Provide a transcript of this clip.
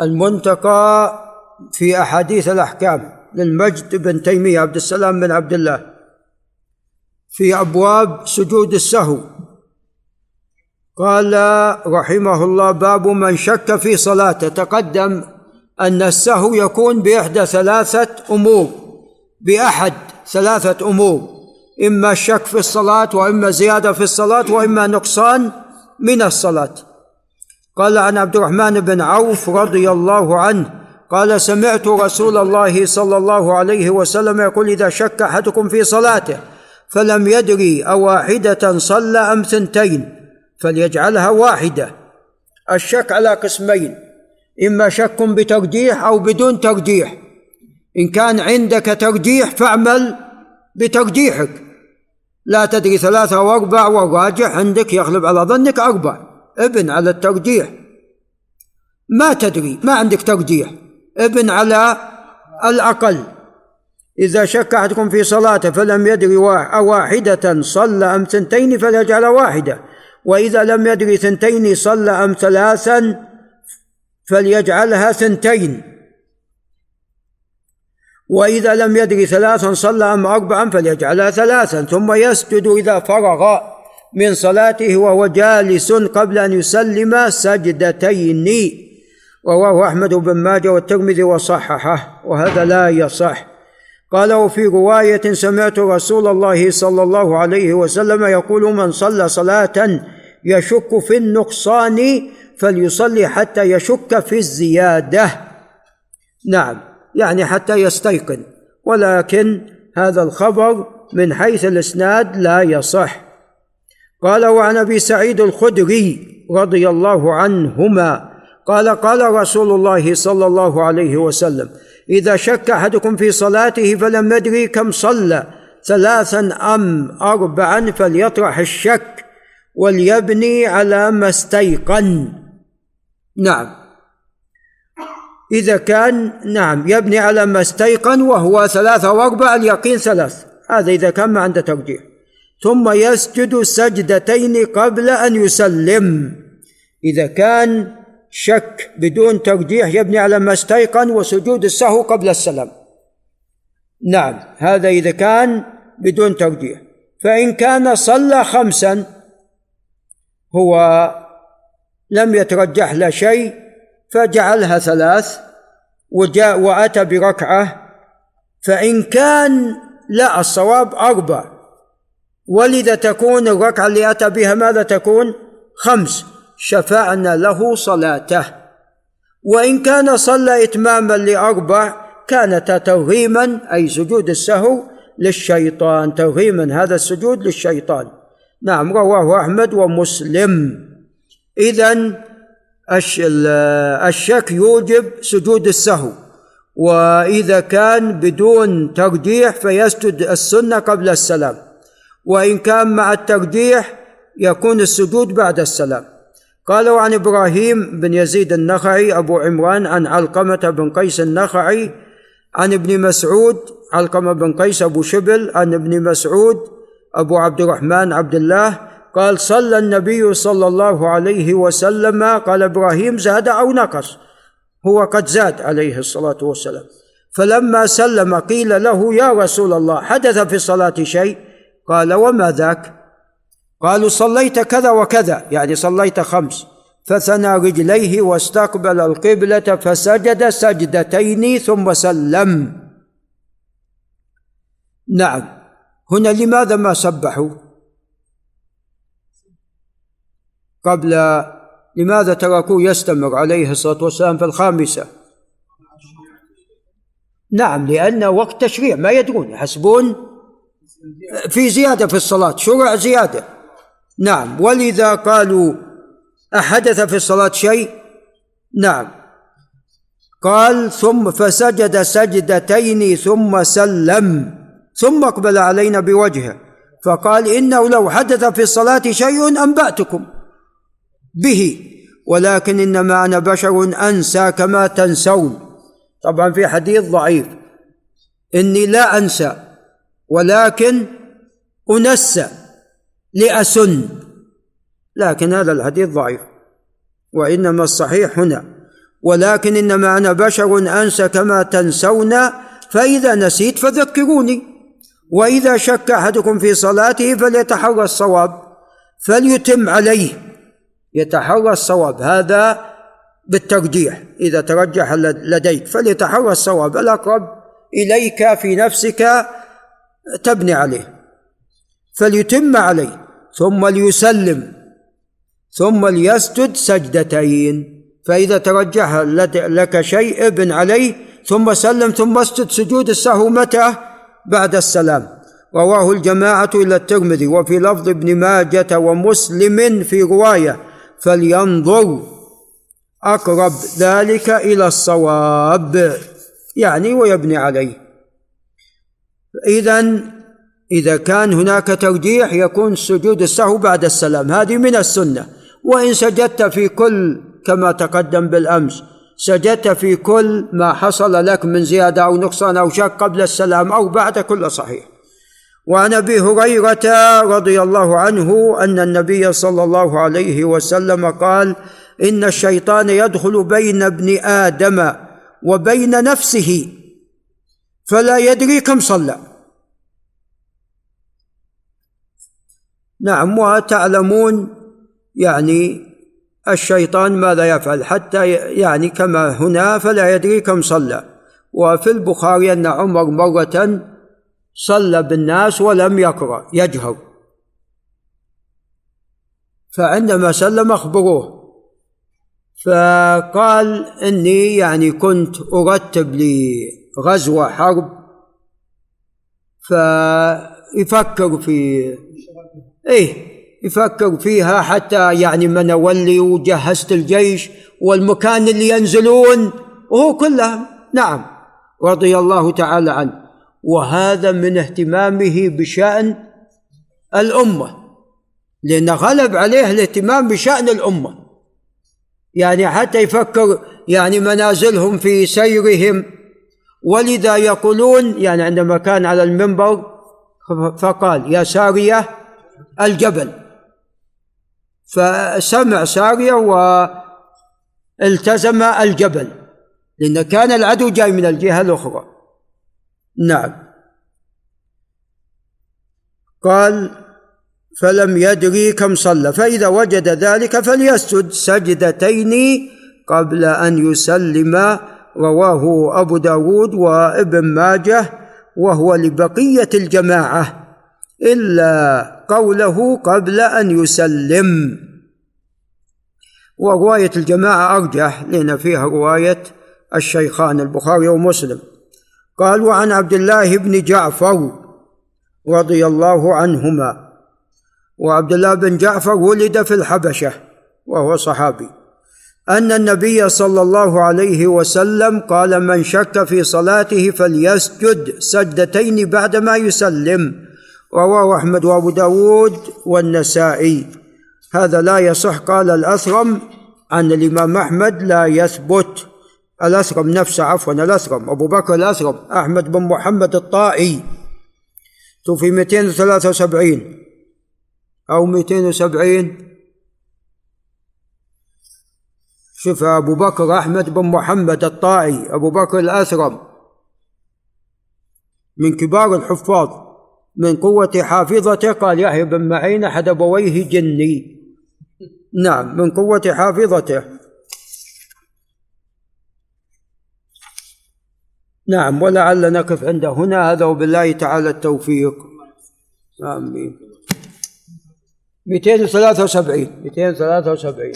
المنتقى في أحاديث الأحكام للمجد بن تيمية عبد السلام بن عبد الله. في أبواب سجود السهو. قال رحمه الله باب من شك في صلاته تقدم أن السهو يكون بإحدى ثلاثة أمور بأحد ثلاثة أمور إما الشك في الصلاة وإما زيادة في الصلاة وإما نقصان من الصلاة. قال عن عبد الرحمن بن عوف رضي الله عنه قال سمعت رسول الله صلى الله عليه وسلم يقول إذا شك أحدكم في صلاته فلم يدري أواحدة صلى أم ثنتين فليجعلها واحدة. الشك على قسمين إما شك بترجيح أو بدون ترجيح. إن كان عندك ترجيح فاعمل بترجيحك. لا تدري ثلاثة وأربع والراجح عندك يغلب على ظنك أربع. ابن على الترجيح ما تدري ما عندك ترجيح ابن على الأقل. إذا شك أحدكم في صلاته فلم يدري واحدة صلى أم ثنتين فليجعل واحدة. وإذا لم يدري ثنتين صلى أم ثلاثا فليجعلها ثنتين. وإذا لم يدري ثلاثا صلى أم أربعا فليجعلها ثلاثا. ثم يسجد إذا فرغ. من صلاته وهو جالس قبل أن يسلم سجدتين. رواه أحمد بن ماجه والترمذي وصححه وهذا لا يصح. قال وفي رواية سمعت رسول الله صلى الله عليه وسلم يقول من صلى صلاة يشك في النقصان فليصلي حتى يشك في الزيادة. نعم يعني حتى يستيقن ولكن هذا الخبر من حيث الإسناد لا يصح. قال وعن أبي سعيد الخدري رضي الله عنهما قال قال رسول الله صلى الله عليه وسلم إذا شك أحدكم في صلاته فلم يدري كم صلى ثلاثا أم أربعا فليطرح الشك وليبني على ما استيقن. نعم. إذا كان نعم يبني على ما استيقن وهو ثلاثة وأربعة اليقين ثلاث. هذا إذا كان ما عنده ترجيح ثم يسجد سجدتين قبل أن يسلم. إذا كان شك بدون ترجيح يبني على ما استيقن وسجود السهو قبل السلام. نعم هذا إذا كان بدون ترجيح فإن كان صلى خمسا هو لم يترجح له شيء فجعلها ثلاث وجاء وأتى بركعة. فإن كان لا الصواب أربع. ولذا تكون الركعه اللي أتى بها ماذا تكون؟ خمس. شفعنا له صلاته. وإن كان صلى إتماما لأربع كانت ترغيما أي سجود السهو للشيطان. ترغيما هذا السجود للشيطان. نعم رواه أحمد ومسلم. اذا الشك يوجب سجود السهو. وإذا كان بدون ترجيح فيسجد السنة قبل السلام. وإن كان مع الترجيح يكون السجود بعد السلام. قالوا عن إبراهيم بن يزيد النخعي أبو عمران عن علقمة بن قيس النخعي عن ابن مسعود علقمة بن قيس أبو شبل عن ابن مسعود أبو عبد الرحمن عبد الله. قال صلى النبي صلى الله عليه وسلم. قال إبراهيم زاد أو نقص. هو قد زاد عليه الصلاة والسلام. فلما سلم قيل له يا رسول الله حدث في الصلاة شيء؟ قال وما ذاك؟ قالوا صليت كذا وكذا. يعني صليت خمس. فثنى رجليه واستقبل القبلة فسجد سجدتين ثم سلم. نعم. هنا لماذا ما سبحوا؟ قبل لماذا تركوه يستمر عليه الصلاة والسلام في الخامسة؟ نعم لأن وقت تشريع ما يدرون. يحسبون في زيادة في الصلاة شرع زيادة. نعم. ولذا قالوا أحدث في الصلاة شيء؟ نعم. قال ثم فسجد سجدتين ثم سلم ثم أقبل علينا بوجهه. فقال إنه لو حدث في الصلاة شيء أنبأتكم به. ولكن إنما أنا بشر أنسى كما تنسون. طبعا في حديث ضعيف. إني لا أنسى. ولكن انسى لاسن لكن هذا الحديث ضعيف وإنما الصحيح هنا. ولكن إنما أنا بشر انسى كما تنسون فإذا نسيت فذكروني. وإذا شك أحدكم في صلاته فليتحرى الصواب فليتم عليه. يتحرى الصواب هذا بالترجيح. إذا ترجح لديك فليتحرى الصواب. الأقرب إليك في نفسك تبني عليه فليتم عليه ثم ليسلم ثم ليسجد سجدتين فإذا ترجح لك شيء ابن عليه ثم سلم ثم اسجد سجود السهو متى بعد السلام. رواه الجماعة إلى الترمذي وفي لفظ ابن ماجة ومسلم في رواية فلينظر أقرب ذلك إلى الصواب يعني ويبني عليه. إذا إذا كان هناك ترجيح يكون سجود السهو بعد السلام. هذه من السنة. وإن سجدت في كل كما تقدم بالأمس سجدت في كل ما حصل لك من زيادة أو نقصان أو شك قبل السلام أو بعد كل صحيح. وعن أبي هريرة رضي الله عنه أن النبي صلى الله عليه وسلم قال إن الشيطان يدخل بين ابن آدم وبين نفسه. فلا يدري كم صلى. نعم وتعلمون يعني الشيطان ماذا يفعل؟ حتى يعني كما هنا فلا يدري كم صلى. وفي البخاري أن عمر مرة صلى بالناس ولم يقرأ يجهر. فعندما سلم أخبروه. فقال إني يعني كنت أرتب لغزوه حرب فيفكر في إيه يفكر فيها حتى يعني من أولي وجهزت الجيش والمكان اللي ينزلون وهو كله نعم رضي الله تعالى عنه. وهذا من اهتمامه بشأن الأمة لأن غلب عليه الاهتمام بشأن الأمة. يعني حتى يفكر يعني منازلهم في سيرهم ولذا يقولون يعني عندما كان على المنبر فقال يا سارية الجبل. فسمع سارية والتزم الجبل لأن كان العدو جاي من الجهة الأخرى. نعم. قال فلم يدري كم صلى. فإذا وجد ذلك فليسجد سجدتين قبل أن يسلم رواه أبو داود وابن ماجه وهو لبقية الجماعة إلا قوله قبل أن يسلم. ورواية الجماعة أرجح لأن فيها رواية الشيخان البخاري ومسلم. قال وعن عبد الله بن جعفر رضي الله عنهما وعبد الله بن جعفر ولد في الحبشة وهو صحابي. أن النبي صلى الله عليه وسلم قال من شك في صلاته فليسجد سجدتين بعدما يسلم رواه أحمد وأبو داود والنسائي. هذا لا يصح قال الأثرم عن الإمام أحمد لا يثبت. الأسرم نفسه عفوا الأسرم أبو بكر الأسرم أحمد بن محمد الطائي. توفي 273 أو 270 شوف أبو بكر أحمد بن محمد الطائي أبو بكر الأسرم. من كبار الحفاظ من قوة حافظته قال يحيى بن معين أحد أبويه جني. نعم من قوة حافظته. نعم ولعل نقف عند هنا هذا وبالله تعالى التوفيق. آمين. 273 273